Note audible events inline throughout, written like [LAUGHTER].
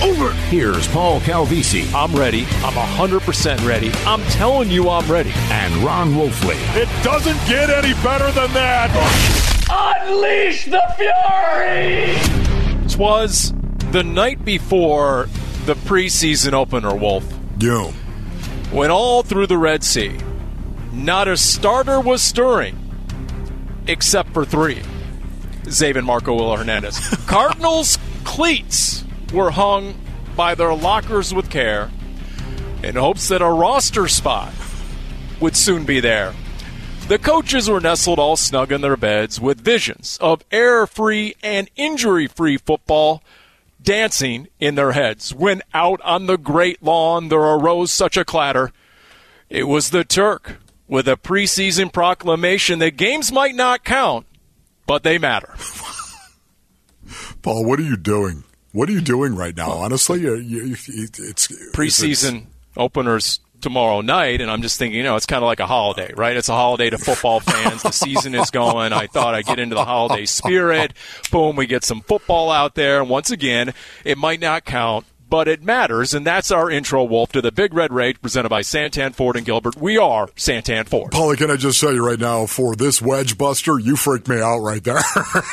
over. Here's Paul Calvisi I'm ready. I'm 100% ready. I'm telling you I'm ready. and Ron Wolfley. It doesn't get any better than that. Unleash the fury! This was the night before the preseason opener, Wolf. Yeah. Went all through the Red Sea. Not a starter was stirring, except for three. Zaven Marco Will Hernandez. [LAUGHS] Cardinals cleats were hung by their lockers with care in hopes that a roster spot would soon be there. The coaches were nestled all snug in their beds with visions of error free and injury free football dancing in their heads when out on the great lawn there arose such a clatter. It was the Turk with a preseason proclamation that games might not count, but they matter. [LAUGHS] Paul, what are you doing? What are you doing right now? Honestly, you, you, it's Preseason openers tomorrow night, and I'm just thinking, you know, it's kind of like a holiday, right? It's a holiday to football fans. The season is going. I thought I'd get into the holiday spirit. Boom, we get some football out there. And once again, it might not count, but it matters. And that's our intro, Wolf, to the Big Red Rage presented by Santan Ford and Gilbert. We are Santan Ford. Paulie, can I just tell you right now, for this wedge buster, you freaked me out right there.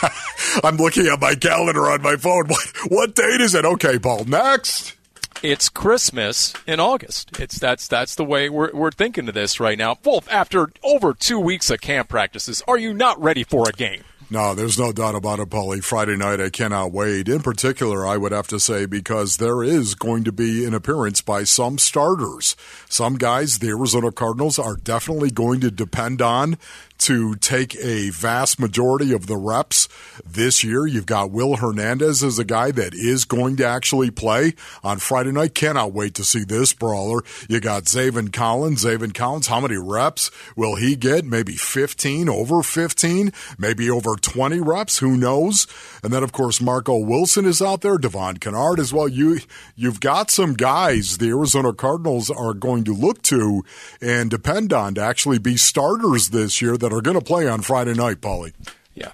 [LAUGHS] I'm looking at my calendar on my phone. [LAUGHS] What, what date is it? Okay, Paul, next. It's Christmas in August. It's that's that's the way we're we're thinking of this right now. Wolf, after over two weeks of camp practices, are you not ready for a game? No, there's no doubt about it, Paulie. Friday night, I cannot wait. In particular, I would have to say, because there is going to be an appearance by some starters. Some guys the Arizona Cardinals are definitely going to depend on to take a vast majority of the reps this year. You've got Will Hernandez as a guy that is going to actually play on Friday night. Cannot wait to see this brawler. You got Zaven Collins. Zaven Collins, how many reps will he get? Maybe 15, over 15, maybe over 20 reps. Who knows? And then, of course, Marco Wilson is out there. Devon Kennard as well. You, you've got some guys the Arizona Cardinals are going to look to and depend on to actually be starters this year that are going to play on Friday night, Paulie. Yeah,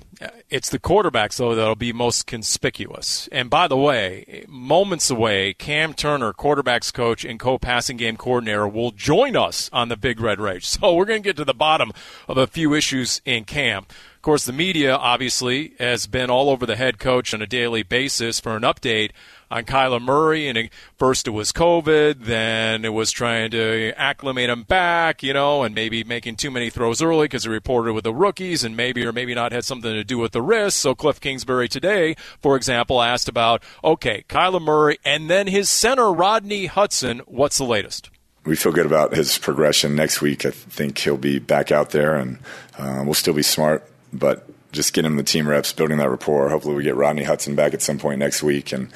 it's the quarterbacks though that'll be most conspicuous. And by the way, moments away, Cam Turner, quarterbacks coach and co-passing game coordinator, will join us on the Big Red Rage. So we're going to get to the bottom of a few issues in camp. Of course, the media obviously has been all over the head coach on a daily basis for an update on Kyler Murray, and first it was COVID, then it was trying to acclimate him back, you know, and maybe making too many throws early because he reported with the rookies, and maybe or maybe not had something to do with the wrist. So Cliff Kingsbury today, for example, asked about okay, Kyler Murray, and then his center Rodney Hudson. What's the latest? we feel good about his progression next week. I think he'll be back out there, and uh, we'll still be smart, but just getting him the team reps, building that rapport. Hopefully, we get Rodney Hudson back at some point next week and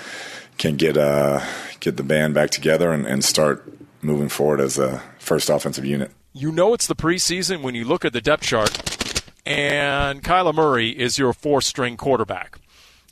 can get uh, get the band back together and, and start moving forward as a first offensive unit. You know it's the preseason when you look at the depth chart, and Kyler Murray is your four string quarterback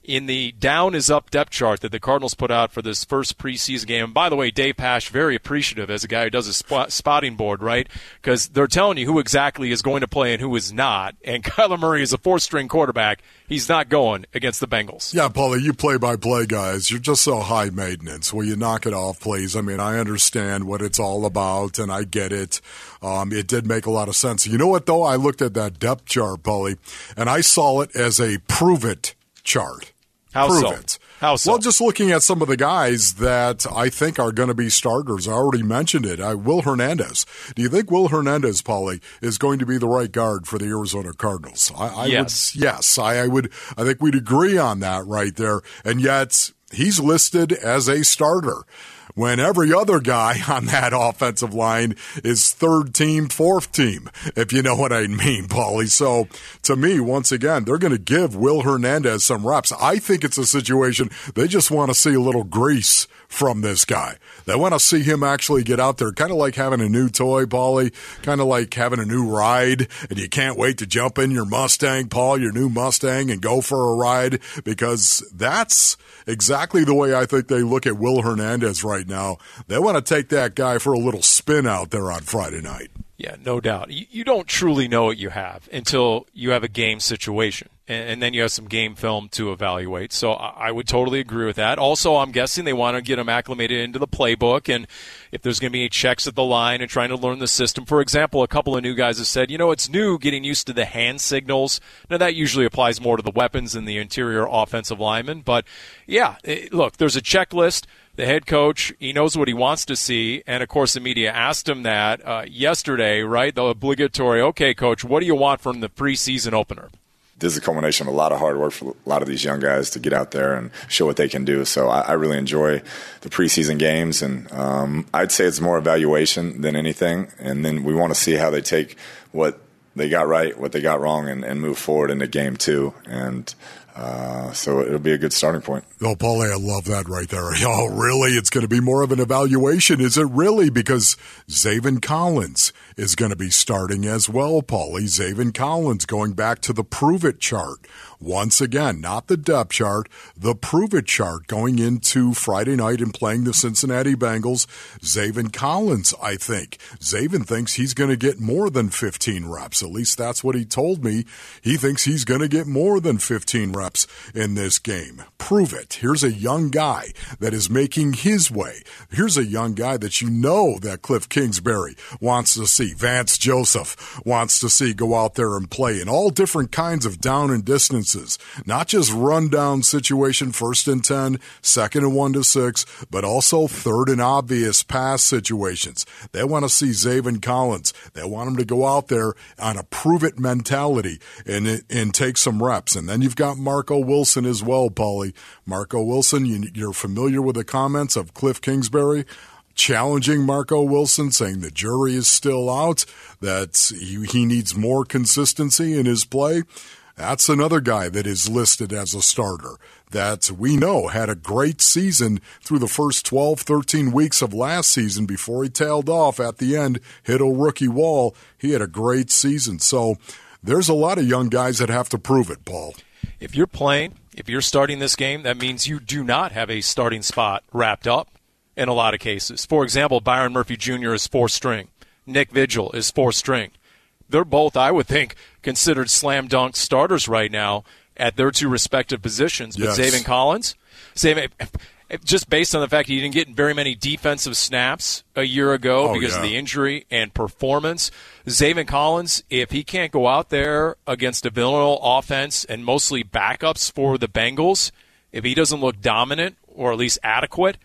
in the down is up depth chart that the Cardinals put out for this first preseason game. And by the way, Dave Pasch, very appreciative as a guy who does a spot, spotting board, right? Because they're telling you who exactly is going to play and who is not. And [LAUGHS] Kyler Murray is a fourth string quarterback. He's not going against the Bengals. Yeah, Paulie, you play by play guys. You're just so high maintenance. Will you knock it off, please? I mean, I understand what it's all about and I get it. Um, it did make a lot of sense. You know what, though? I looked at that depth chart, Paulie, and I saw it as a prove it chart. How prove so? it. How so? Well, just looking at some of the guys that I think are going to be starters. I already mentioned it. I, Will Hernandez. Do you think Will Hernandez, Paulie, is going to be the right guard for the Arizona Cardinals? I, I Yes. Would, yes. I, I would. I think we'd agree on that right there. And yet, He's listed as a starter when every other guy [LAUGHS] on that offensive line is third team, fourth team, if you know what I mean, [LAUGHS] Paulie. So to me, once again, they're going to give Will Hernandez some reps. I think it's a situation they just want to see a little grease from this guy. They want to see him actually get out there, kind of like having a new toy, Paulie, kind of like having a new ride, and you can't wait to jump in your Mustang, Paul, your new Mustang, and go for a ride because that's exactly the way I think they look at Will Hernandez right now. They want to take that guy for a little spin out there on Friday night. Yeah, no doubt. You, don't truly know what you have until you have a game situation and, then you have some game film to evaluate. So I, would totally agree with that. Also, I'm guessing they want to get him acclimated into the playbook, and if there's going to be any checks at the line and trying to learn the system. For example, a couple of new guys have said, you know, it's new getting used to the hand signals. Now that usually applies more to the weapons and the interior offensive linemen, but yeah, it, look, there's a checklist the head coach, he knows what he wants to see. And of course, the media asked him that uh, yesterday, right? The obligatory, okay, coach, what do you want from the preseason opener? This is a culmination of a lot of hard work for a lot of these young guys to get out there and show what they can do. So I, I really enjoy the preseason games, and um, I'd say it's more evaluation than anything. And then we want to see how they take what they got right, what they got wrong, and, and move forward into game two. And uh, so it'll be a good starting point. Oh, Paulie, I love that right there. [LAUGHS] Oh, really? It's going to be more of an evaluation. Is it really? Because Zaven Collins is going to be starting as well, Paulie. Zaven Collins going back to the prove it chart. Once again, not the depth chart, the prove it chart going into Friday night and playing the Cincinnati Bengals. Zaven Collins, I think. Zaven thinks he's going to get more than 15 reps. At least that's what he told me. He thinks he's going to get more than 15 reps in this game. Prove it. Here's a young guy that is making his way. Here's a young guy that you know that Cliff Kingsbury wants to see. Vance Joseph wants to see go out there and play in all different kinds of down and distances, not just run down situation, first and 10, second and one to six, but also third and obvious pass situations. They want to see Zaven Collins. They want him to go out there on a prove it mentality and, and take some reps. And then you've got Marco Wilson as well, Paulie. Marco Wilson, you, you're familiar with the comments of Cliff Kingsbury challenging Marco Wilson, saying the jury is still out, that he, he needs more consistency in his play. That's another guy that is listed as a starter that we know had a great season through the first 12, 13 weeks of last season before he tailed off at the end, hit a rookie wall. He had a great season. So there's a lot of young guys that have to prove it, Paul. If you're playing, if you're starting this game, that means you do not have a starting spot wrapped up in a lot of cases. For example, Byron Murphy Jr. is four string. Nick Vigil is four string. They're both, I would think, considered slam dunk starters right now at their two respective positions. But yes. Zaven Collins, Zaven, just based on the fact he didn't get very many defensive snaps a year ago oh, because yeah. of the injury and performance. Zaven Collins, if he can't go out there against a Villanova offense and mostly backups for the Bengals, if he doesn't look dominant or at least adequate,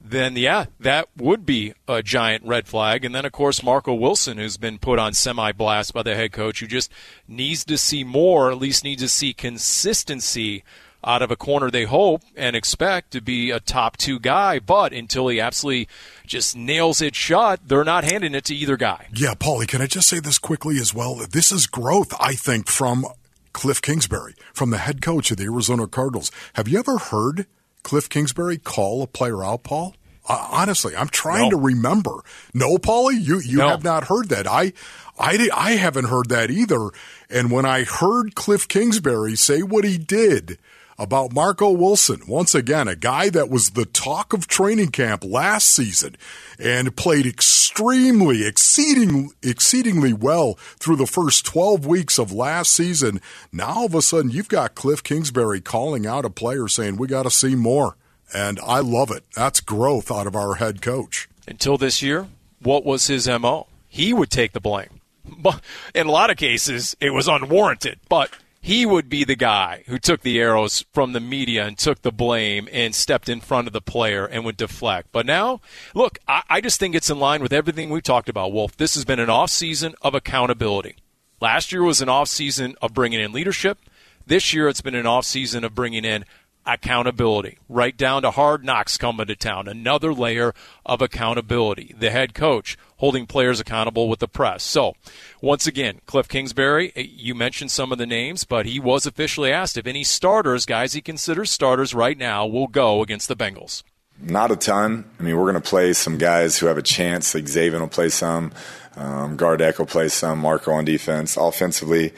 then yeah, that would be a giant red flag. And then, of course, Marco Wilson, who's been put on semi blast by the head coach, who just needs to see more, at least needs to see consistency out of a corner they hope and expect to be a top two guy. But until he absolutely just nails it shut, they're not handing it to either guy. Yeah, Paulie, can I just say this quickly as well? This is growth, I think, from Cliff Kingsbury, from the head coach of the Arizona Cardinals. Have you ever heard Cliff Kingsbury call a player out, Paul? Uh, honestly, I'm trying no. to remember. No, Paulie, you you no. have not heard that. I I I haven't heard that either. And when I heard Cliff Kingsbury say what he did about Marco Wilson. Once again, a guy that was the talk of training camp last season and played extremely, exceeding, exceedingly well through the first 12 weeks of last season. Now all of a sudden you've got Cliff Kingsbury calling out a player saying, we got to see more. And I love it. That's growth out of our head coach. Until this year, what was his MO? He would take the blame. But in a lot of cases, it was unwarranted, but he would be the guy who took the arrows from the media and took the blame and stepped in front of the player and would deflect. But now, look, I, I just think it's in line with everything we've talked about, Wolf. This has been an off season of accountability. Last year was an off season of bringing in leadership. This year it's been an off season of bringing in accountability, right down to hard knocks coming to town. Another layer of accountability. The head coach holding players accountable with the press. So, once again, Cliff Kingsbury, eh, you mentioned some of the names, but he was officially asked if any starters, guys he considers starters right now, will go against the Bengals. Not a ton. I mean, we're going to play some guys who have a chance. Like Zaven will play some, um, Gardeck will play some, Marco on defense. Offensively,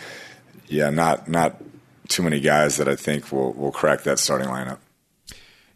yeah, not not too many guys that I think will will crack that starting lineup.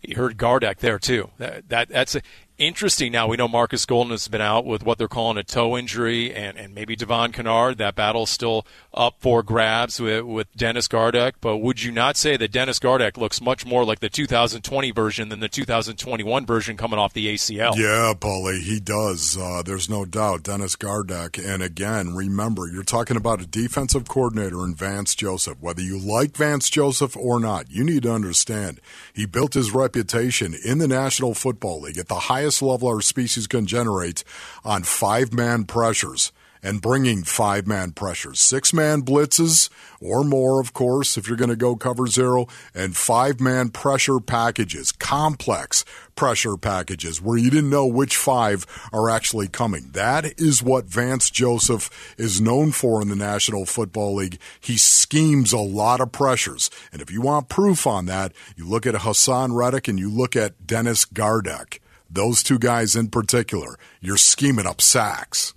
You heard Gardeck there too. That, that that's a, interesting. Now we know Marcus Golden has been out with what they're calling a toe injury, and, and maybe Devon Kennard. That battle's still up for grabs with, with Dennis Gardeck. But would you not say that Dennis Gardeck looks much more like the 2020 version than the 2021 version coming off the ACL? Yeah, Paulie, he does. Uh, there's no doubt. Dennis Gardeck. And again, remember, you're talking about a defensive coordinator in Vance Joseph. Whether you like Vance Joseph or not, you need to understand he built his reputation in the National Football League at the highest level our species can generate on five man pressures and bringing five man pressures, six man blitzes or more, of course, if you're going to go cover zero, and five man pressure packages, complex pressure packages where you didn't know which five are actually coming. That is what Vance Joseph is known for in the National Football League. He schemes a lot of pressures. And if you want proof on that, you look at Haason Reddick and you look at Dennis Gardeck. Those two guys in particular, you're scheming up sacks.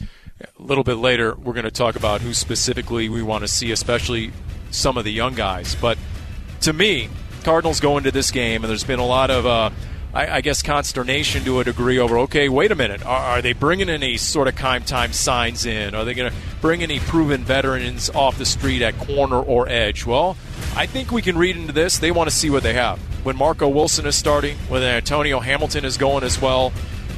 A little bit later, we're going to talk about who specifically we want to see, especially some of the young guys. But to me, Cardinals go into this game, and there's been a lot of, uh, I, I, guess, consternation to a degree over. Okay, wait a minute, are, are they bringing any sort of Keim time signs in? Are they going to bring any proven veterans off the street at corner or edge? Well, I think we can read into this. They want to see what they have. When Marco Wilson is starting, when Antonio Hamilton is going as well,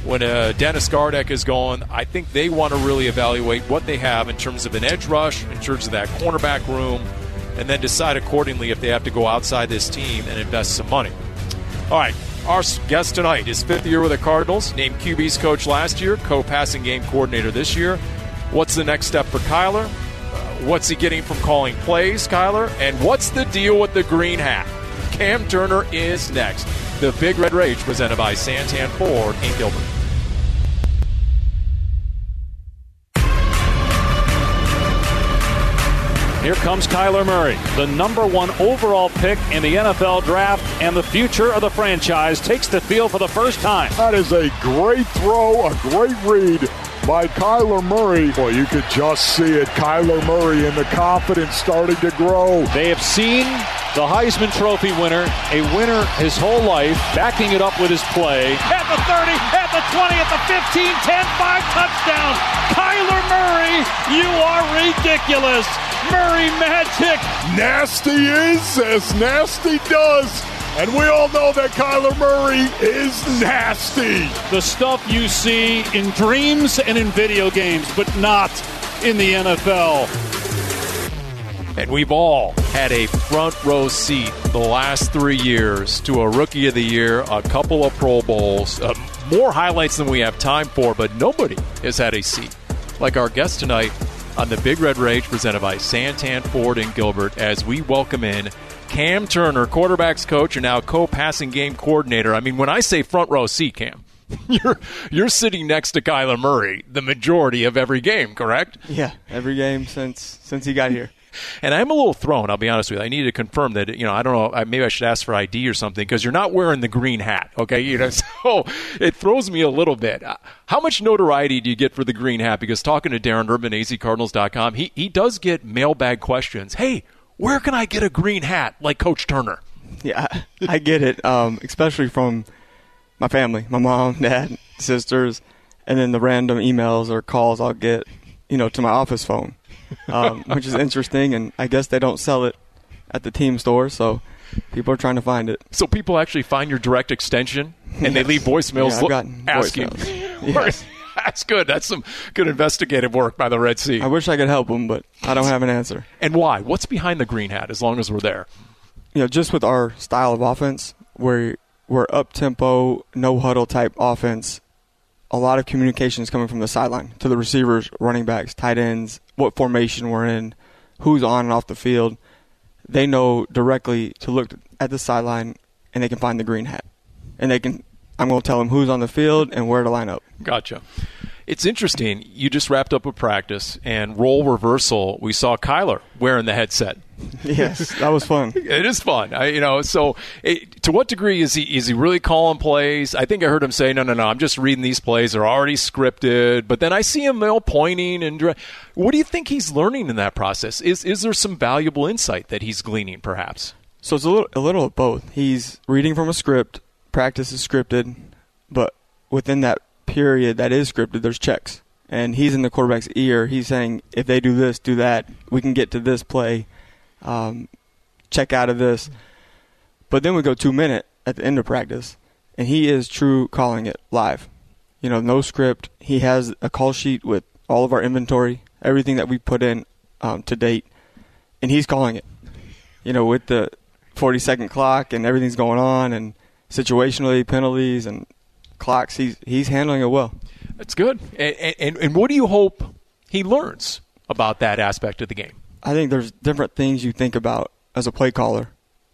when uh, Dennis Gardeck is going, I think they want to really evaluate what they have in terms of an edge rush, in terms of that cornerback room, and then decide accordingly if they have to go outside this team and invest some money. All right, our guest tonight is fifth year with the Cardinals, named QB's coach last year, co passing game coordinator this year. What's the next step for Kyler? What's he getting from calling plays, Kyler? And what's the deal with the green hat? Cam Turner is next. The Big Red Rage presented by Santan Ford in Gilbert. Here comes Kyler Murray, the number one overall pick in the NFL draft, and the future of the franchise takes the field for the first time. That is a great throw, a great read by Kyler Murray. Boy, you could just see it. Kyler Murray and the confidence starting to grow. They have seen the Heisman Trophy winner, a winner his whole life, backing it up with his play. At the 30, at the 20, at the 15, 10, 5 touchdown. Kyler Murray, you are ridiculous. Murray magic. Nasty is as nasty does. And we all know that Kyler Murray is nasty. The stuff you see in dreams and in video games, but not in the NFL. And we've all had a front row seat the last three years to a Rookie of the Year, a couple of Pro Bowls, uh, more highlights than we have time for, but nobody has had a seat. Like our guest tonight, on the Big Red Rage presented by Santan Ford and Gilbert as we welcome in Cam Turner, quarterbacks coach and now co-passing game coordinator. I mean, when I say front row seat, Cam, [LAUGHS] you're you're sitting next to Kyler Murray the majority of every game, correct? Yeah, every game since since he got here. [LAUGHS] And I'm a little thrown. I'll be honest with you. I need to confirm that. You know, I don't know. Maybe I should ask for ID or something because you're not wearing the green hat. Okay, you know, [LAUGHS] so it throws me a little bit. Uh, how much notoriety do you get for the green hat? Because talking to Darren Urban, AZCardinals.com, he he does get mailbag questions. Hey, where can I get a green hat like Coach Turner? Yeah, [LAUGHS] I get it, um, especially from my family, my mom, [LAUGHS] dad, sisters, and then the random emails or calls I'll get, you know, to my office phone um, [LAUGHS] which is interesting. And I guess they don't sell it at the team store, so people are trying to find it. So people actually find your direct extension and yes. they leave voicemails yeah, lo- asking. Yes. [LAUGHS] That's good. That's some good investigative work by the Red Sea. I wish I could help them, but I don't have an answer. And why? What's behind the green hat? As long as we're there, you know, just with our style of offense, where we're up tempo, no huddle type offense. A lot of communication is coming from the sideline to the receivers, running backs, tight ends, what formation we're in, who's on and off the field. they know directly to look at the sideline and they can find the green hat. And they can I'm going to tell them who's on the field and where to line up. Gotcha. It's interesting. You just wrapped up a practice and role reversal. We saw Kyler wearing the headset. [LAUGHS] yes, that was fun. [LAUGHS] it is fun. I, you know, so it, to what degree is he is he really calling plays? I think I heard him say, "No, no, no. I'm just reading these plays. They're already scripted." But then I see him you know, pointing and. What do you think he's learning in that process? Is is there some valuable insight that he's gleaning, perhaps? So it's a little a little of both. He's reading from a script. Practice is scripted, but within that period that is scripted, there's checks. And he's in the quarterback's ear. He's saying, if they do this, do that, we can get to this play, um, check out of this. But then we go two minute at the end of practice, and he is true calling it live. You know, no script. He has a call sheet with all of our inventory, everything that we put in um, to date, and he's calling it. You know, with the 40 second clock and everything's going on, and situationally penalties and clocks. He's he's handling it well. That's good. And, and, and what do you hope he learns about that aspect of the game? I think there's different things you think about as a play caller.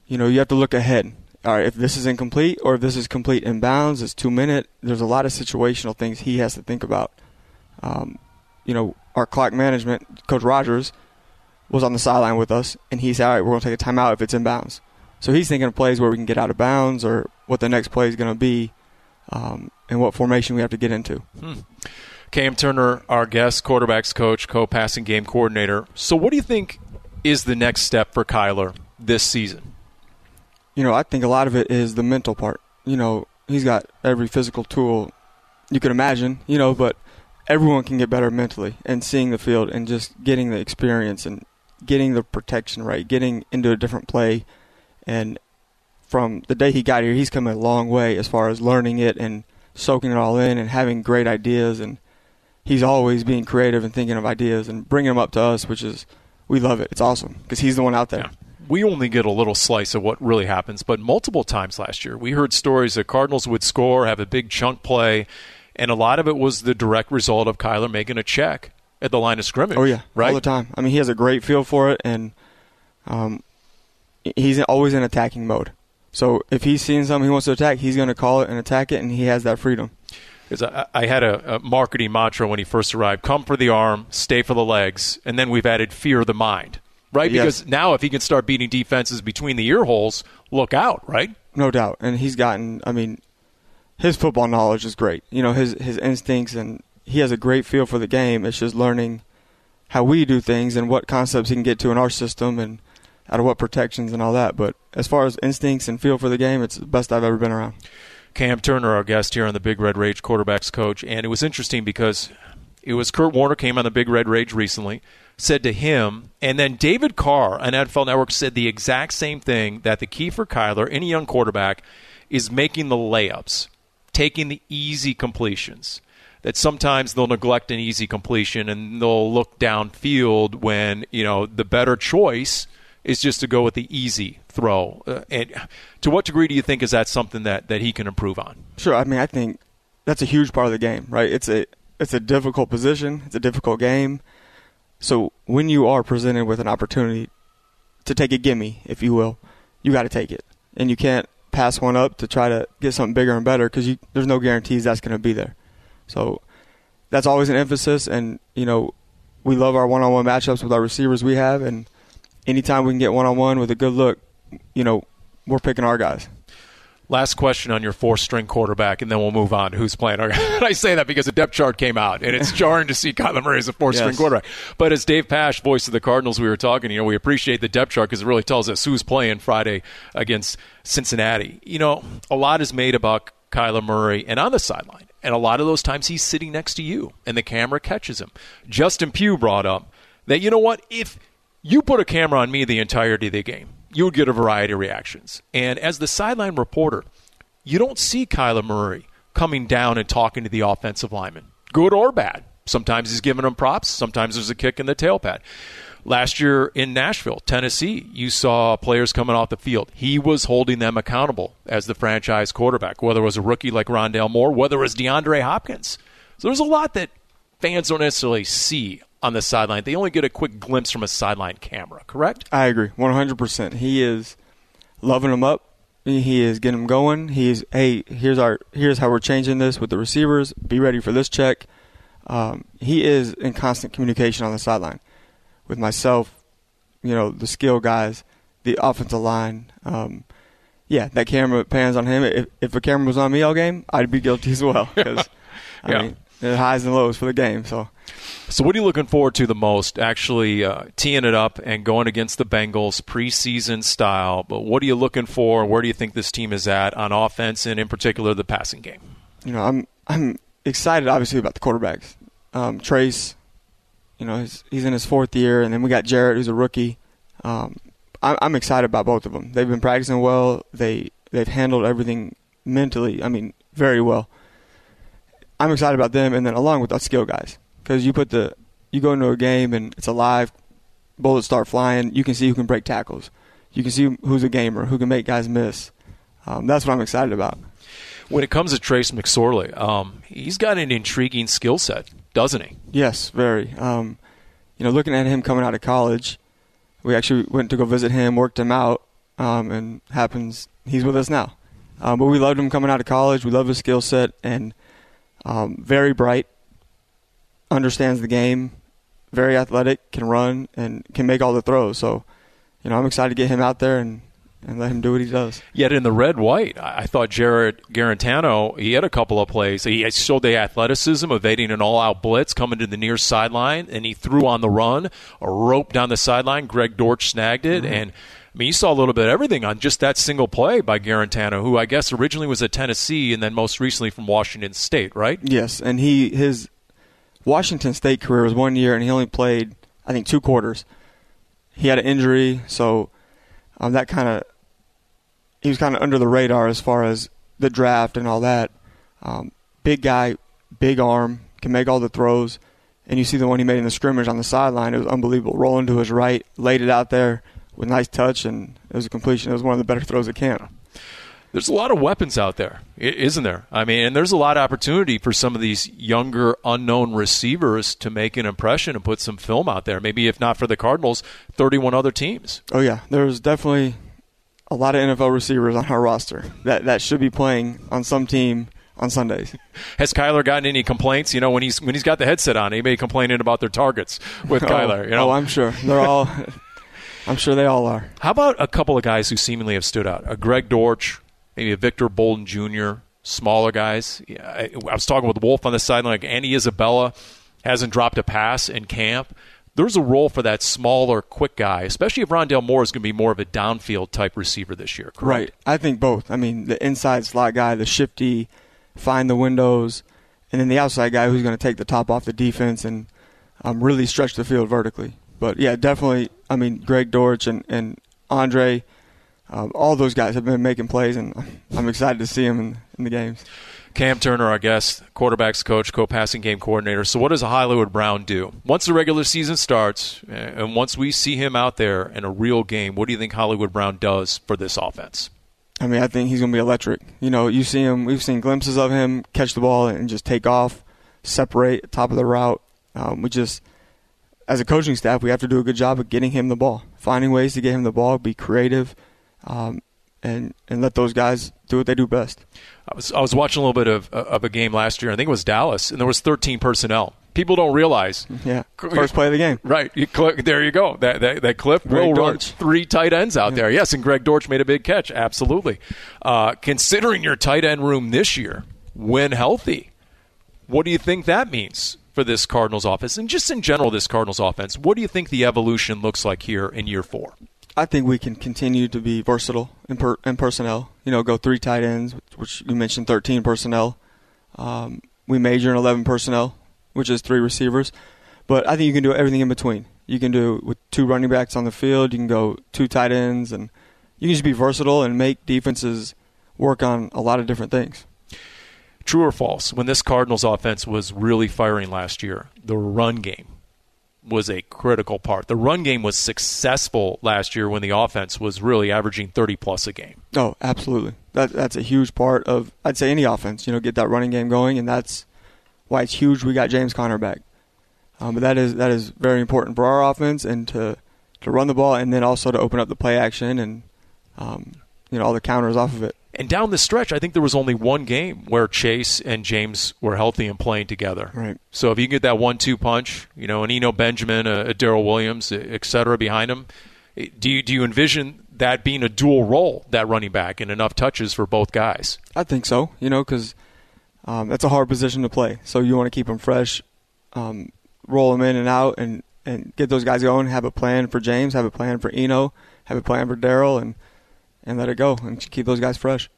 You know, you have to look ahead. All right, if this is incomplete or if this is complete in bounds, it's two minute. There's a lot of situational things he has to think about. Um, you know, our clock management, Coach Rogers, was on the sideline with us, and he said, "All right, we're going to take a timeout if it's in bounds." So he's thinking of plays where we can get out of bounds or what the next play is going to be um, and what formation we have to get into. Hmm. Cam Turner, our guest, quarterbacks coach, co passing game coordinator. So, what do you think is the next step for Kyler this season? You know, I think a lot of it is the mental part. You know, he's got every physical tool you can imagine, you know, but everyone can get better mentally and seeing the field and just getting the experience and getting the protection right, getting into a different play. And from the day he got here, he's come a long way as far as learning it and soaking it all in and having great ideas. And he's always being creative and thinking of ideas and bringing them up to us, which is we love it. It's awesome because he's the one out there. Yeah. We only get a little slice of what really happens, but multiple times last year we heard stories that Cardinals would score, have a big chunk play, and a lot of it was the direct result of Kyler making a check at the line of scrimmage. Oh yeah, right all the time. I mean, he has a great feel for it, and um, he's always in attacking mode. So if he's seeing something he wants to attack, he's going to call it and attack it, and he has that freedom. I, I had a, a, marketing mantra when he first arrived: "Come for the arm, stay for the legs," and then we've added "fear the mind." Right? Yes. Because now, if he can start beating defenses between the ear holes, look out! Right? No doubt. And he's gotten. I mean, his football knowledge is great. You know, his his instincts, and he has a great feel for the game. It's just learning how we do things and what concepts he can get to in our system, and out of what protections and all that. But as far as instincts and feel for the game, it's the best I've ever been around. Cam Turner, our guest here on the Big Red Rage quarterbacks coach, and it was interesting because it was Kurt Warner came on the Big Red Rage recently, said to him, and then David Carr on NFL Network said the exact same thing that the key for Kyler, any young quarterback, is making the layups, taking the easy completions. That sometimes they'll neglect an easy completion and they'll look downfield when you know the better choice is just to go with the easy throw. Uh, and to what degree do you think is that something that, that he can improve on? Sure. I mean, I think that's a huge part of the game, right? It's a it's a difficult position. It's a difficult game. So when you are presented with an opportunity to take a gimme, if you will, you got to take it, and you can't pass one up to try to get something bigger and better because there's no guarantees that's going to be there. So that's always an emphasis, and you know we love our one-on-one matchups with our receivers we have, and anytime we can get one on one with a good look, you know, we're picking our guys. Last question on your four string quarterback, and then we'll move on to who's playing. [LAUGHS] I say that because the depth chart came out, and it's [LAUGHS] jarring to see Kyler Murray as a four string yes. quarterback. But as Dave Pasch, voice of the Cardinals, we were talking, you know, we appreciate the depth chart because it really tells us who's playing Friday against Cincinnati. You know, a lot is made about Kyler Murray and on the sideline. And a lot of those times he's sitting next to you, and the camera catches him. Justin Pugh brought up that, you know what, if – you put a camera on me the entirety of the game, you would get a variety of reactions. And as the sideline reporter, you don't see Kyler Murray coming down and talking to the offensive lineman, good or bad. Sometimes he's giving them props, sometimes there's a kick in the tail pad. Last year in Nashville, Tennessee, you saw players coming off the field. He was holding them accountable as the franchise quarterback, whether it was a rookie like Rondale Moore, whether it was DeAndre Hopkins. So there's a lot that fans don't necessarily see on the sideline. They only get a quick glimpse from a sideline camera, correct? I agree, 100%. He is loving them up. He is getting them going. He's hey, here's our here's how we're changing this with the receivers. Be ready for this check. Um, he is in constant communication on the sideline with myself, you know, the skill guys, the offensive line. Um, yeah, that camera pans on him. If, if a camera was on me all game, I'd be guilty as well because [LAUGHS] Yeah. I mean, the highs and lows for the game. So So, what are you looking forward to the most? Actually, uh, teeing it up and going against the Bengals preseason style. But what are you looking for? Where do you think this team is at on offense and, in particular, the passing game? you know, I'm I'm excited obviously about the quarterbacks. Um, Trace, you know, he's he's in his fourth year, and then we got Jarrett, who's a rookie. Um, I'm, I'm excited about both of them. They've been practicing well. They they've handled everything mentally. I mean, very well. I'm excited about them, and then along with our skill guys, because you put the you go into a game and it's alive, bullets start flying. You can see who can break tackles. You can see who's a gamer, who can make guys miss. Um, that's what I'm excited about. When it comes to Trace McSorley, um, he's got an intriguing skill set, doesn't he? Yes, very. Um, you know, looking at him coming out of college, we actually went to go visit him, worked him out, um, and happens he's with us now. Um, but we loved him coming out of college. We love his skill set and um, very bright, understands the game, very athletic, can run, and can make all the throws. So, you know, I'm excited to get him out there and, and let him do what he does. Yet in the red white, I thought Jarrett Guarantano, he had a couple of plays. He showed the athleticism, evading an all out blitz, coming to the near sideline, and he threw on the run, a rope down the sideline. Greg Dortch snagged it. Mm-hmm. And I mean, you saw a little bit of everything on just that single play by Guarantano, who I guess originally was at Tennessee and then most recently from Washington State, right? Yes, and he his Washington State career was one year, and he only played I think two quarters. He had an injury, so um, that kind of he was kind of under the radar as far as the draft and all that. Um, big guy, big arm, can make all the throws, and you see the one he made in the scrimmage on the sideline. It was unbelievable. Rolling to his right, laid it out there with nice touch, and it was a completion. It was one of the better throws at camp. There's a lot of weapons out there, isn't there? I mean, and there's a lot of opportunity for some of these younger, unknown receivers to make an impression and put some film out there. Maybe if not for the Cardinals, 31 other teams. Oh yeah, there's definitely a lot of NFL receivers on our roster that that should be playing on some team on Sundays. [LAUGHS] Has Kyler gotten any complaints? You know, when he's when he's got the headset on, anybody complaining about their targets with [LAUGHS] oh, Kyler? Oh, You know, oh, I'm sure they're all. [LAUGHS] I'm sure they all are. How about a couple of guys who seemingly have stood out? A Greg Dortch, maybe a Victor Bolden Jr., smaller guys. I, I was talking with Wolf on the sideline. Like Andy Isabella hasn't dropped a pass in camp. There's a role for that smaller, quick guy, especially if Rondale Moore is going to be more of a downfield type receiver this year. Correct? Right. I think both. I mean, the inside slot guy, the shifty, find the windows, and then the outside guy who's going to take the top off the defense and um, really stretch the field vertically. But yeah, definitely. I mean, Greg Dortch and and Andre, um, all those guys have been making plays, and I'm excited to see them in, in the games. Cam Turner, our guest, quarterbacks coach, co-passing game coordinator. So, what does Hollywood Brown do once the regular season starts, uh, and once we see him out there in a real game? What do you think Hollywood Brown does for this offense? I mean, I think he's going to be electric. You know, you see him. We've seen glimpses of him catch the ball and just take off, separate top of the route. Um, we just, as a coaching staff, we have to do a good job of getting him the ball, finding ways to get him the ball, be creative, um, and and let those guys do what they do best. I was I was watching a little bit of of a game last year. I think it was Dallas, and there was 13 personnel. People don't realize. Yeah, first play of the game. Right, you click, there you go. That that, that Cliff Greg will run three tight ends out there. Yes, and Greg Dortch made a big catch. Absolutely. Uh, considering your tight end room this year, when healthy, what do you think that means for this Cardinals offense, and just in general, this Cardinals offense? What do you think the evolution looks like here in year four? I think we can continue to be versatile in, per, in personnel. You know, go three tight ends, which you mentioned 13 personnel. Um, we major in 11 personnel, which is three receivers. But I think you can do everything in between. You can do it with two running backs on the field. You can go two tight ends, and you can just be versatile and make defenses work on a lot of different things. True or false? When this Cardinals offense was really firing last year, the run game was a critical part. The run game was successful last year when the offense was really averaging 30 plus a game. Oh, absolutely. That that's a huge part of I'd say any offense. You know, get that running game going, and that's why it's huge. We got James Conner back. Um, but that is that is very important for our offense and to to run the ball and then also to open up the play action and um, you know all the counters off of it. And down the stretch, I think there was only one game where Chase and James were healthy and playing together. Right. So if you get that one-two punch, you know, an Eno Benjamin, a, a Darrel Williams, et cetera, behind him, do you do you envision that being a dual role, that running back, and enough touches for both guys? I think so. You know, because um, that's a hard position to play. So you want to keep them fresh, um, roll them in and out, and and get those guys going. Have a plan for James. Have a plan for Eno. Have a plan for Darrel, and and let it go and keep those guys fresh.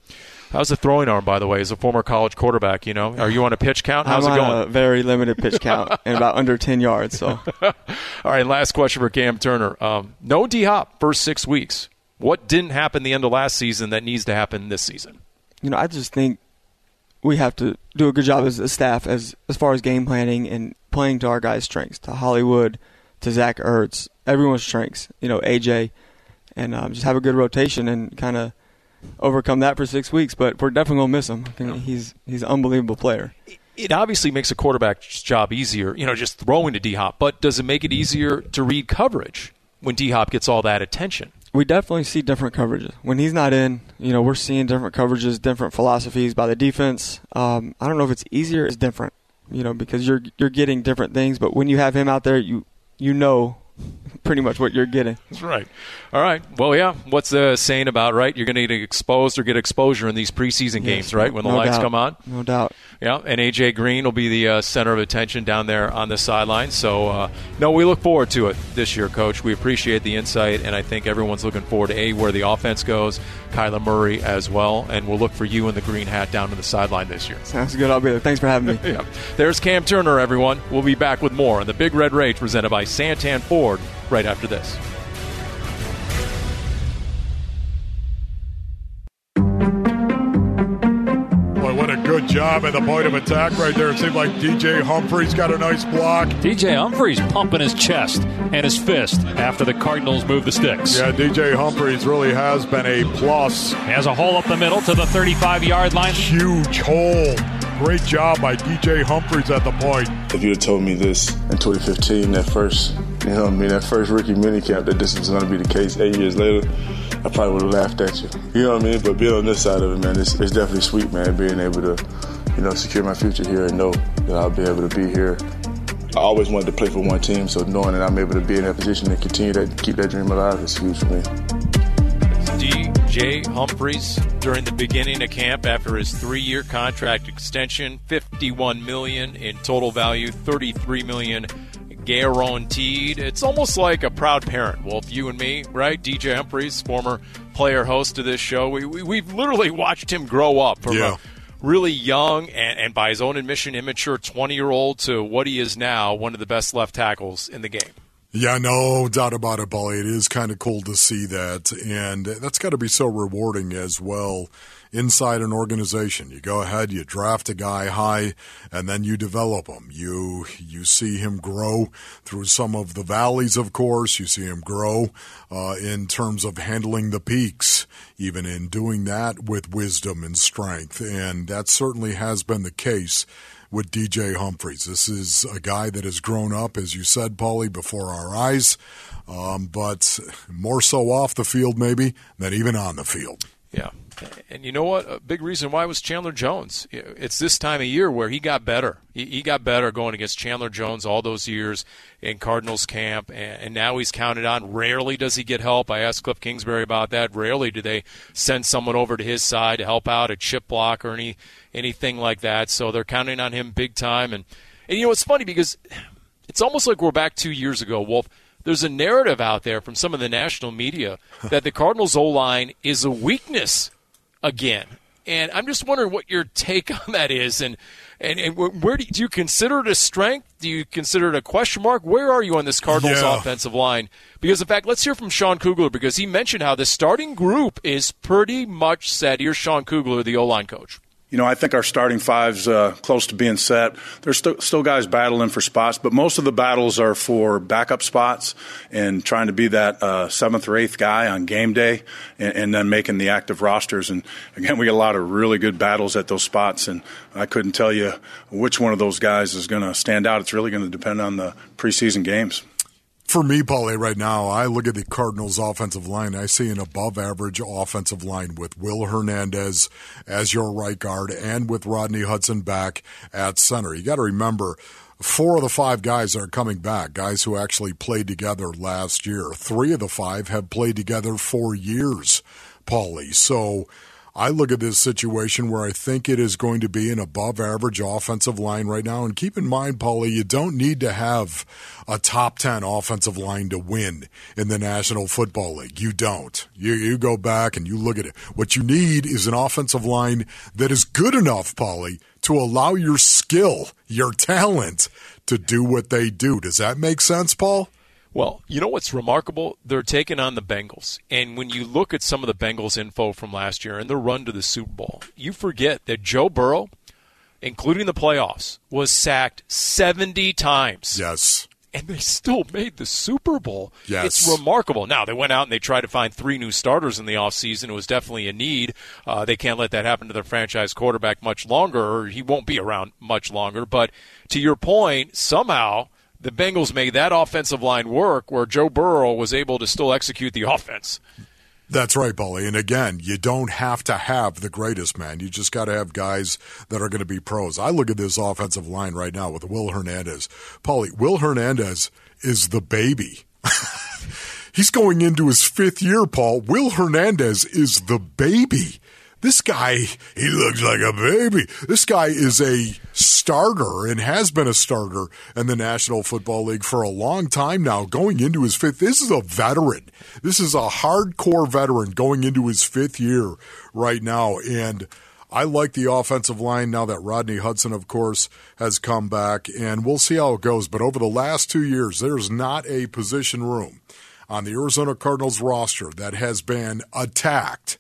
How's the throwing arm, by the way, as a former college quarterback? You know, are you on a pitch count? How's I'm it going? On a very limited pitch count [LAUGHS] and about under ten yards. So, [LAUGHS] all right. Last question for Cam Turner. Um, no D Hop first six weeks. What didn't happen the end of last season that needs to happen this season? You know, I just think we have to do a good job as a staff as as far as game planning and playing to our guys' strengths, to Hollywood, to Zach Ertz, everyone's strengths. You know, AJ, and um, just have a good rotation and kind of overcome that for six weeks. But we're definitely gonna miss him. He's he's an unbelievable player. It obviously makes a quarterback's job easier, you know, just throwing to D Hop. But does it make it easier to read coverage when D Hop gets all that attention? We definitely see different coverages when he's not in. You know, we're seeing different coverages, different philosophies by the defense. Um, I don't know if it's easier, it's different. You know, because you're you're getting different things. But when you have him out there, you you know [LAUGHS] pretty much what you're getting. That's right. All right. Well, yeah. What's the saying about right? You're going to get exposed or get exposure in these preseason games, right? When the no lights doubt. come on. No doubt. Yeah, and AJ Green will be the uh, center of attention down there on the sideline. So, uh, no, we look forward to it this year, Coach. We appreciate the insight, and I think everyone's looking forward to a where the offense goes, Kyler Murray as well, and we'll look for you in the green hat down to the sideline this year. Sounds good. I'll be there. Thanks for having me. [LAUGHS] Yeah. There's Cam Turner, everyone. We'll be back with more on the Big Red Rage presented by Santan Ford right after this. Job at the point of attack right there. It seemed like DJ Humphries got a nice block. DJ Humphries pumping his chest and his fist after the Cardinals move the sticks. Yeah, DJ Humphries really has been a plus. Has a hole up the middle to the 35 yard line. Huge hole. Great job by DJ Humphries at the point. If you had told me this in 2015, that first, you know, I mean, that first rookie minicamp, that this was going to be the case eight years later, I probably would have laughed at you. You know what I mean? But being on this side of it, man, it's, it's definitely sweet, man, being able to, you know, secure my future here and know that I'll be able to be here. I always wanted to play for one team, so knowing that I'm able to be in that position and continue to keep that dream alive is huge for me. DJ Humphries during the beginning of camp after his three-year contract extension, 51 million in total value, 33 million guaranteed. It's almost like a proud parent. Wolf, you and me, right? DJ Humphries, former player host of this show. We, we we've literally watched him grow up from Yeah. a really young and, and by his own admission, immature 20-year-old to what he is now, one of the best left tackles in the game. Yeah, no doubt about it, Paulie. It is kind of cool to see that. And that's got to be so rewarding as well inside an organization. You go ahead, you draft a guy high, and then you develop him. You, you see him grow through some of the valleys, of course. You see him grow uh, in terms of handling the peaks, even in doing that with wisdom and strength. And that certainly has been the case with DJ Humphries. This is a guy that has grown up, as you said, Paulie, before our eyes, um, but more so off the field, maybe, than even on the field. Yeah. And you know what? A big reason why was Chandler Jones. It's this time of year where he got better. He got better going against Chandler Jones all those years in Cardinals camp, and now he's counted on. Rarely does he get help. I asked Cliff Kingsbury about that. Rarely do they send someone over to his side to help out a chip block or any anything like that. So they're counting on him big time. And and you know it's funny because it's almost like we're back two years ago, Wolf. There's a narrative out there from some of the national media [LAUGHS] that the Cardinals O line is a weakness again. And I'm just wondering what your take on that is, and and, and where do you, do you consider it a strength? Do you consider it a question mark? Where are you on this Cardinals Yeah. offensive line? Because in fact, let's hear from Sean Kugler because he mentioned how the starting group is pretty much set. Here's Sean Kugler, the O line coach. You know, I think our starting five's uh, close to being set. There's st- still guys battling for spots, but most of the battles are for backup spots and trying to be that uh, seventh or eighth guy on game day, and, and, then making the active rosters. And again, we get a lot of really good battles at those spots, and I couldn't tell you which one of those guys is going to stand out. It's really going to depend on the preseason games. For me, Paulie, right now, I look at the Cardinals' offensive line. I see an above average offensive line with Will Hernandez as your right guard and with Rodney Hudson back at center. You got to remember, four of the five guys are coming back, guys who actually played together last year. Three of the five have played together for years, Paulie. So I look at this situation where I think it is going to be an above average offensive line right now. And keep in mind, Paulie, you don't need to have a top 10 offensive line to win in the National Football League. You don't. You, you go back and you look at it. What you need is an offensive line that is good enough, Paulie, to allow your skill, your talent to do what they do. Does that make sense, Paul? Well, you know what's remarkable? They're taking on the Bengals. And when you look at some of the Bengals info from last year and their run to the Super Bowl, you forget that Joe Burrow, including the playoffs, was sacked 70 times. Yes. And they still made the Super Bowl. Yes. It's remarkable. Now, they went out and they tried to find three new starters in the offseason. It was definitely a need. Uh, they can't let that happen to their franchise quarterback much longer, or he won't be around much longer. But to your point, somehow – the Bengals made that offensive line work where Joe Burrow was able to still execute the [LAUGHS] offense. That's right, Paulie. And again, you don't have to have the greatest man. You just got to have guys that are going to be pros. I look at this offensive line right now with Will Hernandez. Paulie, Will Hernandez is the baby. [LAUGHS] He's going into his fifth year, Paul. Will Hernandez is the baby. This guy, he looks like a baby. This guy is a starter and has been a starter in the National Football League for a long time now, going into his fifth. This is a veteran. This is a hardcore veteran going into his fifth year right now. And I like the offensive line now that Rodney Hudson, of course, has come back, and we'll see how it goes. But over the last two years, there's not a position room on the Arizona Cardinals roster that has been attacked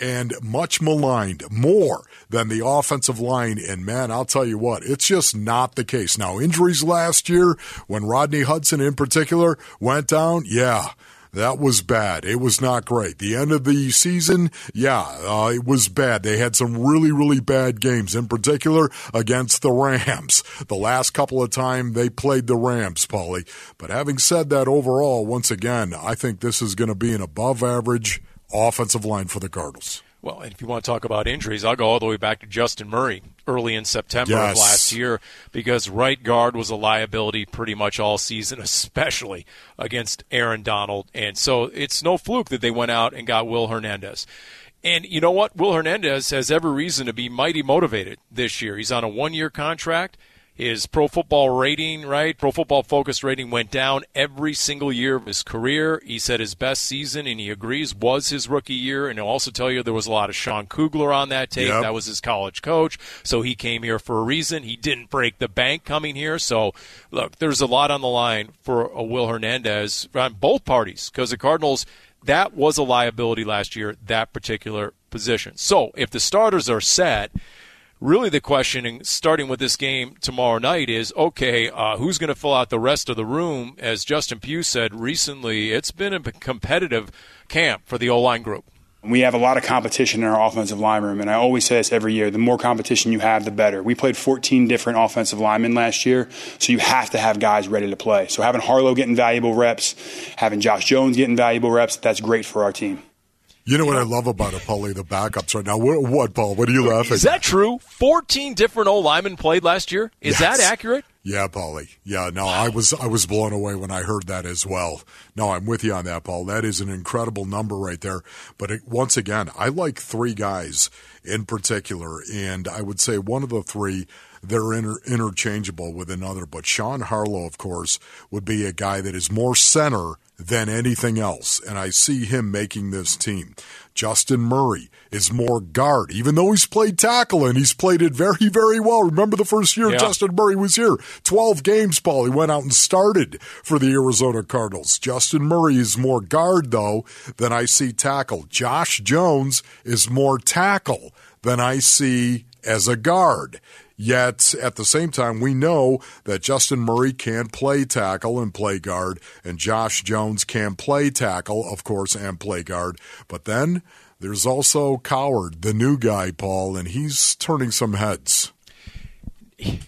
and much maligned more than the offensive line. And man, I'll tell you what, it's just not the case. Now, injuries last year, when Rodney Hudson in particular went down, yeah. That was bad. It was not great. The end of the season, yeah, uh, it was bad. They had some really, really bad games, in particular against the Rams. [LAUGHS] The last couple of times they played the Rams, Paulie. But having said that, overall, once again, I think this is going to be an above average offensive line for the Cardinals. Well, and if you want to talk about injuries, I'll go all the way back to Justin Murray early in September yes. of last year because right guard was a liability pretty much all season, [LAUGHS] especially against Aaron Donald. And so it's no fluke that they went out and got Will Hernandez. And you know what? Will Hernandez has every reason to be mighty motivated this year. He's on a one year contract. His pro football rating, right? Pro football focus rating went down every single year of his career. He said his best season, and he agrees, was his rookie year. And he'll also tell you there was a lot of Sean Kugler on that tape. Yep. That was his college coach. So he came here for a reason. He didn't break the bank coming here. So, look, there's a lot on the line for a Will Hernandez on both parties because the Cardinals, that was a liability last year, that particular position. So if the starters are set, really the questioning, starting with this game tomorrow night, is okay, uh, who's going to fill out the rest of the room? As Justin Pugh said recently, it's been a competitive camp for the O line group. We have a lot of competition in our offensive line room, and I always say this every year the more competition you have, the better. We played 14 different offensive linemen last year, so you have to have guys ready to play. So having Harlow getting valuable reps, having Josh Jones getting valuable reps, that's great for our team. You know what I love about it, Paulie, the backups right now. What, what, Paul? What are you laughing? Is that true? Fourteen different old linemen played last year. Is yes. that accurate? Yeah, Paulie. Yeah, no, wow. I was I was blown away when I heard that as well. No, I'm with you on that, Paul. That is an incredible number right there. But it, once again, I like three guys in particular, and I would say one of the three they're inter- interchangeable with another. But Sean Harlow, of course, would be a guy that is more center than anything else, and I see him making this team. Justin Murray is more guard, even though he's played tackle and he's played it very, very well. Remember the first year yeah. Justin Murray was here? 12 games, Paul. He went out and started for the Arizona Cardinals. Justin Murray is more guard, though, than I see tackle. Josh Jones is more tackle than I see as a guard. Yet at the same time, we know that Justin Murray can play tackle and play guard, and Josh Jones can play tackle, of course, and play guard. But then there's also Coward, the new guy, Paul, and he's turning some heads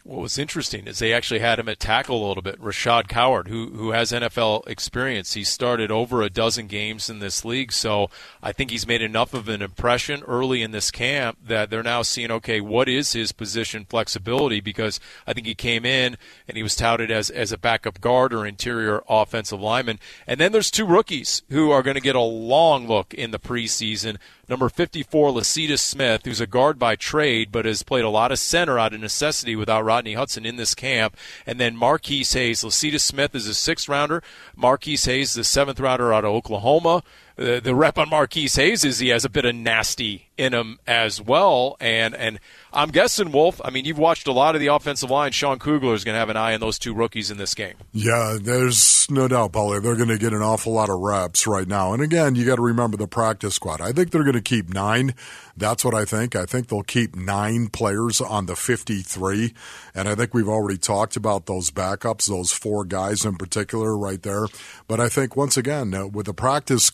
what was interesting is they actually had him at tackle a little bit. Rashad Coward, who who has NFL experience, he started over a dozen games in this league, so I think he's made enough of an impression early in this camp that they're now seeing, okay, what is his position flexibility? Because I think he came in and he was touted as as a backup guard or interior offensive lineman, and then there's two rookies who are going to get a long look in the preseason number 54, Lecitus Smith, who's a guard by trade, but has played a lot of center out of necessity without Rodney Hudson in this camp. And then Marquis Hayes. Lecitus Smith is a sixth rounder. Marquis Hayes, the seventh rounder out of Oklahoma. The, the rep on Marquis Hayes is he has a bit of nasty in him as well. And, and I'm guessing, Wolf, I mean, you've watched a lot of the offensive line. Sean Kugler is going to have an eye on those two rookies in this game. Yeah, there's no doubt, Paulie. They're going to get an awful lot of reps right now. And again, you got to remember the practice squad. I think they're going to keep nine. That's what I think. I think they'll keep nine players on the 53. And I think we've already talked about those backups, those four guys in particular right there. But I think, once again, uh, with the practice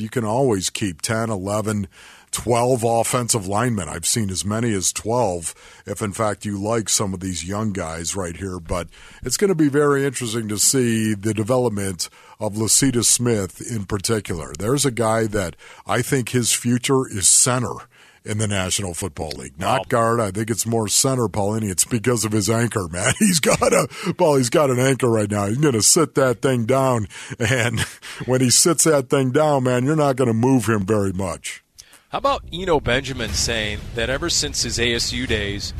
you can always keep 10, 11, 12 offensive linemen. I've seen as many as 12, if in fact you like some of these young guys right here. But it's going to be very interesting to see the development of Lecitus Smith in particular. There's a guy that I think his future is center in the National Football League. Not wow. guard. I think it's more center, Paulini. It's because of his anchor, man. [LAUGHS] He's got a Paul. He's got an anchor right now. He's going to sit that thing down, and [LAUGHS] when he sits that thing down, man, you're not going to move him very much. How about Eno Benjamin saying that ever since his ASU days,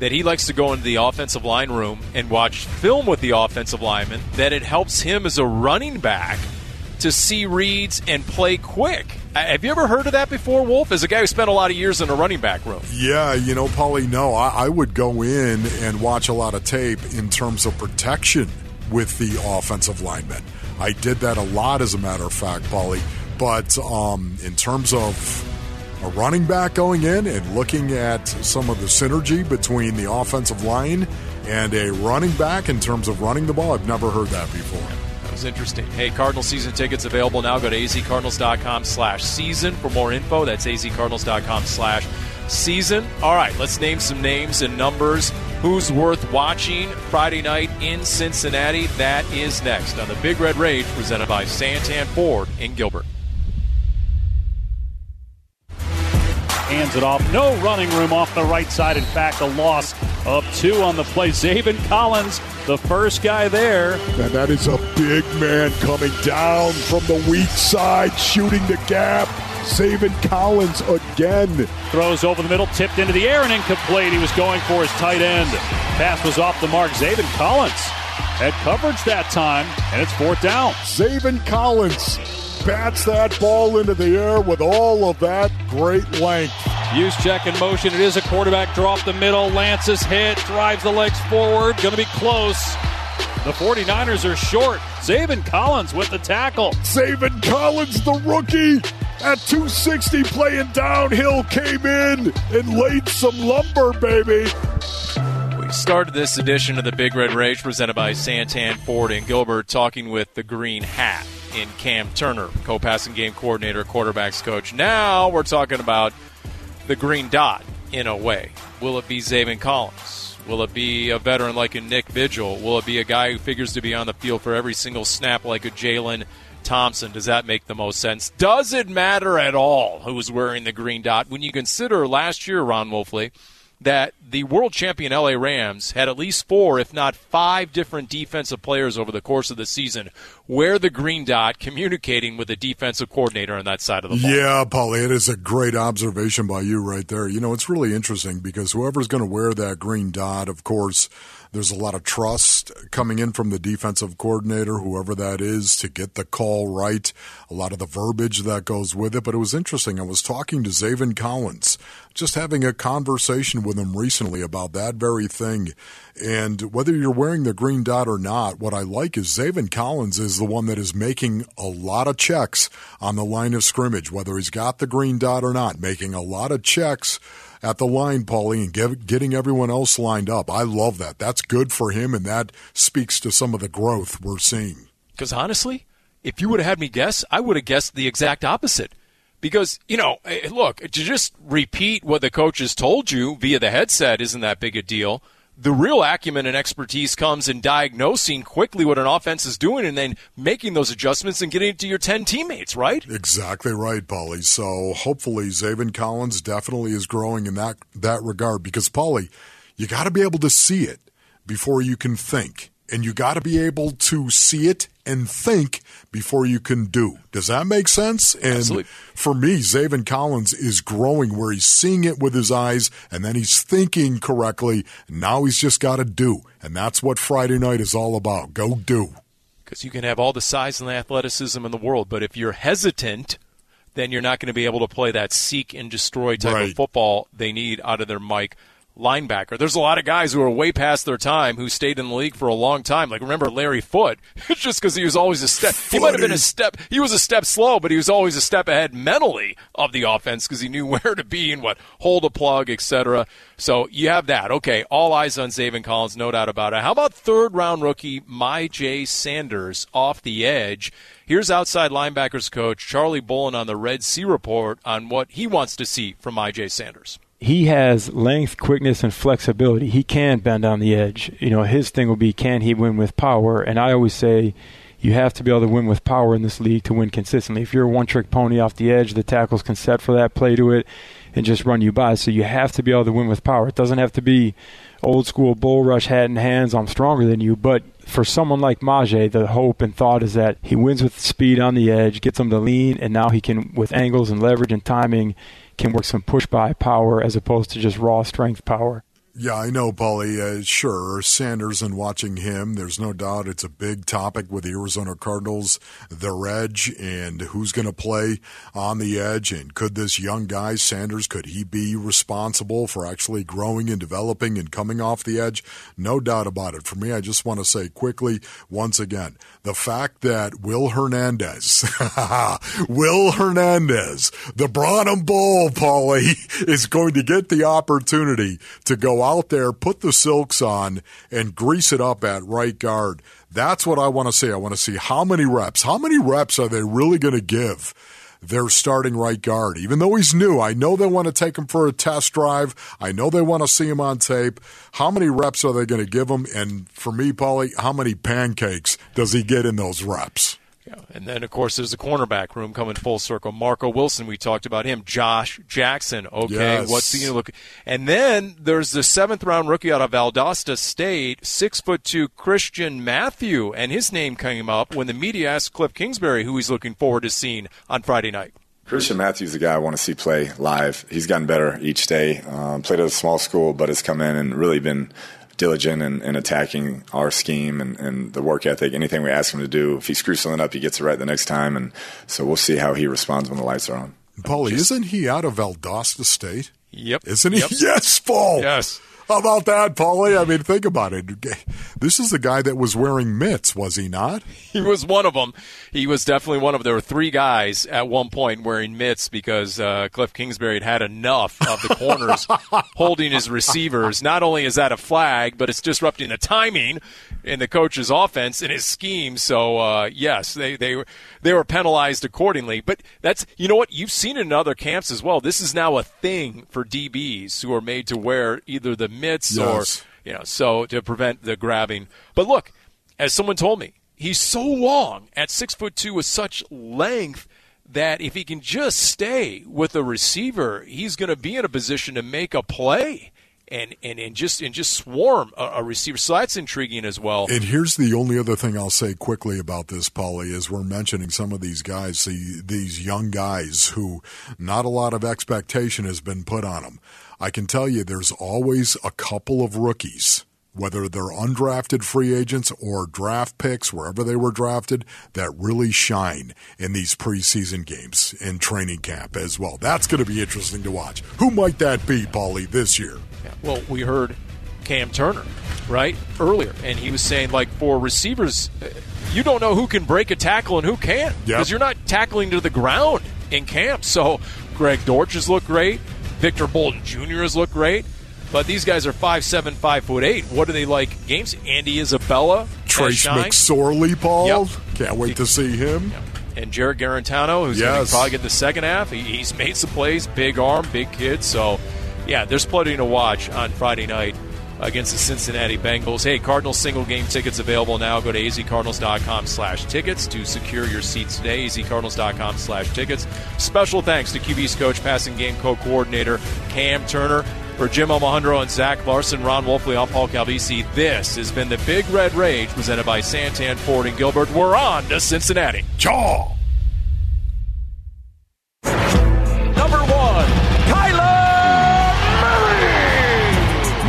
that he likes to go into the offensive line room and watch film with the offensive lineman, that it helps him as a running back to see reads and play quick. Have you ever heard of that before, Wolf? As a guy who spent a lot of years in a running back room. Yeah, you know, Paulie, no, I, I would go in and watch a lot of tape in terms of protection with the offensive linemen. I did that a lot, as a matter of fact, Paulie. But um, in terms of a running back going in and looking at some of the synergy between the offensive line and a running back in terms of running the ball. I've never heard that before. Was interesting. Hey, Cardinal season tickets available now. Go to azcardinals.com slash season for more info. That's azcardinals.com slash season. All right, let's name some names and numbers. Who's worth watching Friday night in Cincinnati? That is next on the Big Red Rage presented by Santan Ford in Gilbert. Hands it off. No running room off the right side. In fact, a loss of two on the play. Zaven Collins, the first guy there. And that is a big man coming down from the weak side, shooting the gap. Zaven Collins again. Throws over the middle, tipped into the air and incomplete. He was going for his tight end. Pass was off the mark. Zaven Collins had coverage that time, and it's fourth down. Zaven Collins bats that ball into the air with all of that great length. Juszczyk in motion. It is a quarterback drop the middle. Lance's hit, drives the legs forward. Going to be close. The 49ers are short. Zaven Collins with the tackle. Zaven Collins, the rookie, at 260 playing downhill, came in and laid some lumber, baby. We started this edition of the Big Red Rage presented by Santan Ford and Gilbert talking with the Green Hat in Cam Turner, co passing game coordinator, quarterbacks coach. Now we're talking about the green dot in a way. Will it be Zaven Collins? Will it be a veteran like a Nick Vigil? Will it be a guy who figures to be on the field for every single snap like a Jalen Thompson? Does that make the most sense? Does it matter at all who's wearing the green dot when you consider last year, Ron Wolfley? That the world champion LA Rams had at least four, if not five, different defensive players over the course of the season wear the green dot, communicating with the defensive coordinator on that side of the ball. Yeah, Paulie, it is a great observation by you right there. You know, it's really interesting because whoever's going to wear that green dot, of course, there's a lot of trust coming in from the defensive coordinator, whoever that is, to get the call right. A lot of the verbiage that goes with it. But it was interesting. I was talking to Zaven Collins, just having a conversation with him recently about that very thing. And whether you're wearing the green dot or not, what I like is Zaven Collins is the one that is making a lot of checks on the line of scrimmage, whether he's got the green dot or not, making a lot of checks at the line, Paulie, and getting everyone else lined up. I love that. That's good for him, and that speaks to some of the growth we're seeing. Because honestly, if you would have had me guess, I would have guessed the exact opposite. Because, you know, eh, look, to just repeat what the coaches told you via the headset isn't that big a deal the real acumen and expertise comes in diagnosing quickly what an offense is doing and then making those adjustments and getting it to your 10 teammates, right? Exactly right, Paulie. So hopefully Zaven Collins definitely is growing in that, that regard because, Paulie, you got to be able to see it before you can think and you got to be able to see it and think before you can do. Does that make sense? And Absolutely. for me, Zaven Collins is growing where he's seeing it with his eyes and then he's thinking correctly. Now he's just got to do. And that's what Friday night is all about. Go do. Because you can have all the size and the athleticism in the world, but if you're hesitant, then you're not going to be able to play that seek and destroy type Right. of football they need out of their Mike linebacker. There's a lot of guys who are way past their time who stayed in the league for a long time. Like remember Larry Foote, [LAUGHS] it's just because he was always a step. He might have been a step. He was a step slow, but he was always a step ahead mentally of the offense because he knew [LAUGHS] where to be and what hold a plug, etc. So you have that. Okay, all eyes on Zaven Collins, no doubt about it. How about third round rookie Myjai Sanders off the edge? Here's outside linebackers coach Charlie Bullen on the Red Sea report on what he wants to see from Myjai Sanders he has length, quickness, and flexibility. He can bend on the edge. You know, his thing will be can he win with power? And I always say you have to be able to win with power in this league to win consistently. If you're a one trick pony off the edge, the tackles can set for that, play to it, and just run you by. So you have to be able to win with power. It doesn't have to be old school bull rush hat in hands, I'm stronger than you, but for someone like Myjai, the hope and thought is that he wins with speed on the edge, gets him to lean, and now he can, with angles and leverage and timing, can work some push by power as opposed to just raw strength power. Yeah, I know, Paulie. Uh, sure, Sanders and watching him, there's no doubt it's a big topic with the Arizona Cardinals, their edge, and who's going to play on the edge. And could this young guy, Sanders, could he be responsible for actually growing and developing and coming off the edge? No doubt about it. For me, I just want to say quickly, once again, the fact that Will Hernandez, [LAUGHS] Will Hernandez, the Branham Bull, Paulie, [LAUGHS] is going to get the opportunity to go out there, put the silks on, and grease it up at right guard. That's what I want to see. I want to see how many reps. How many reps are they really going to give their starting right guard? Even though he's new, I know they want to take him for a test drive. I know they want to see him on tape. How many reps are they going to give him? And for me, Paulie, how many pancakes does he get in those reps? Yeah. And then, of course, there's the cornerback room coming full circle. Marco Wilson, we talked about him. Josh Jackson, okay, Yes. what's he going to look? And then there's the seventh round rookie out of Valdosta State, six foot two Christian Matthew, and his name came up when the media asked Cliff Kingsbury who he's looking forward to seeing on Friday night. Christian Matthews, the guy I want to see play live. He's gotten better each day. Um, played at a small school, but has come in and really been diligent in, in attacking our scheme and, and the work ethic. Anything we ask him to do, if he screws something up, he gets it right the next time. And so we'll see how he responds when the lights are on. Paulie, isn't he out of Valdosta State? Yep. Isn't he? Yep. [LAUGHS] Yes, Paul. Yes. How about that, Paulie? I mean, think about it. This is the guy that was wearing mitts, was he not? [LAUGHS] He was one of them. He was definitely one of them. There were three guys at one point wearing mitts because uh, Cliff Kingsbury had had enough of the corners [LAUGHS] holding his receivers. Not only is that a flag, but it's disrupting the timing in the coach's offense and his scheme. So uh, yes, they they were they were penalized accordingly. But that's you know what you've seen it in other camps as well. This is now a thing for DBs who are made to wear either the mitts Yes. or you know so to prevent the grabbing. But look, as someone told me, he's so long at six foot two with such length that if he can just stay with the receiver, he's going to be in a position to make a play and and, and just and just swarm a, a receiver. So that's intriguing as well. And here's the only other thing I'll say quickly about this, Paulie, is we're mentioning some of these guys, the, these young guys who not a lot of expectation has been put on them. I can tell you there's always a couple of rookies, whether they're undrafted free agents or draft picks, wherever they were drafted, that really shine in these preseason games in training camp as well. That's going to be interesting to watch. Who might that be, Paulie, this year? Well, we heard Cam Turner, right, earlier, and he was saying, like, for receivers, uh, you don't know who can break a tackle and who can't because Yep. you're not tackling to the ground in camp. So Greg Dortch has looked great. Victor Bolden Jr. has looked great. But these guys are five seven, five foot eight. What do they like games? Andy Isabella, Trace McSorley, Paul. Yep. Can't wait to see him. Yep. And Jarrett Guarantano, who's going to probably get the second half. He, he's made some plays, big arm, big kid. So, yeah, there's plenty to watch on Friday night against the Cincinnati Bengals. Hey, Cardinals single game tickets available now. Go to azcardinals.com slash tickets to secure your seats today. azcardinals.com slash tickets. Special thanks to QB's coach, passing game co-coordinator Cam Turner. For Jim Alejandro and Zach Larson, Ron Wolfley, I'm Paul Calvisi. This has been the Big Red Rage presented by Santan Ford and Gilbert. We're on to Cincinnati. Chaw!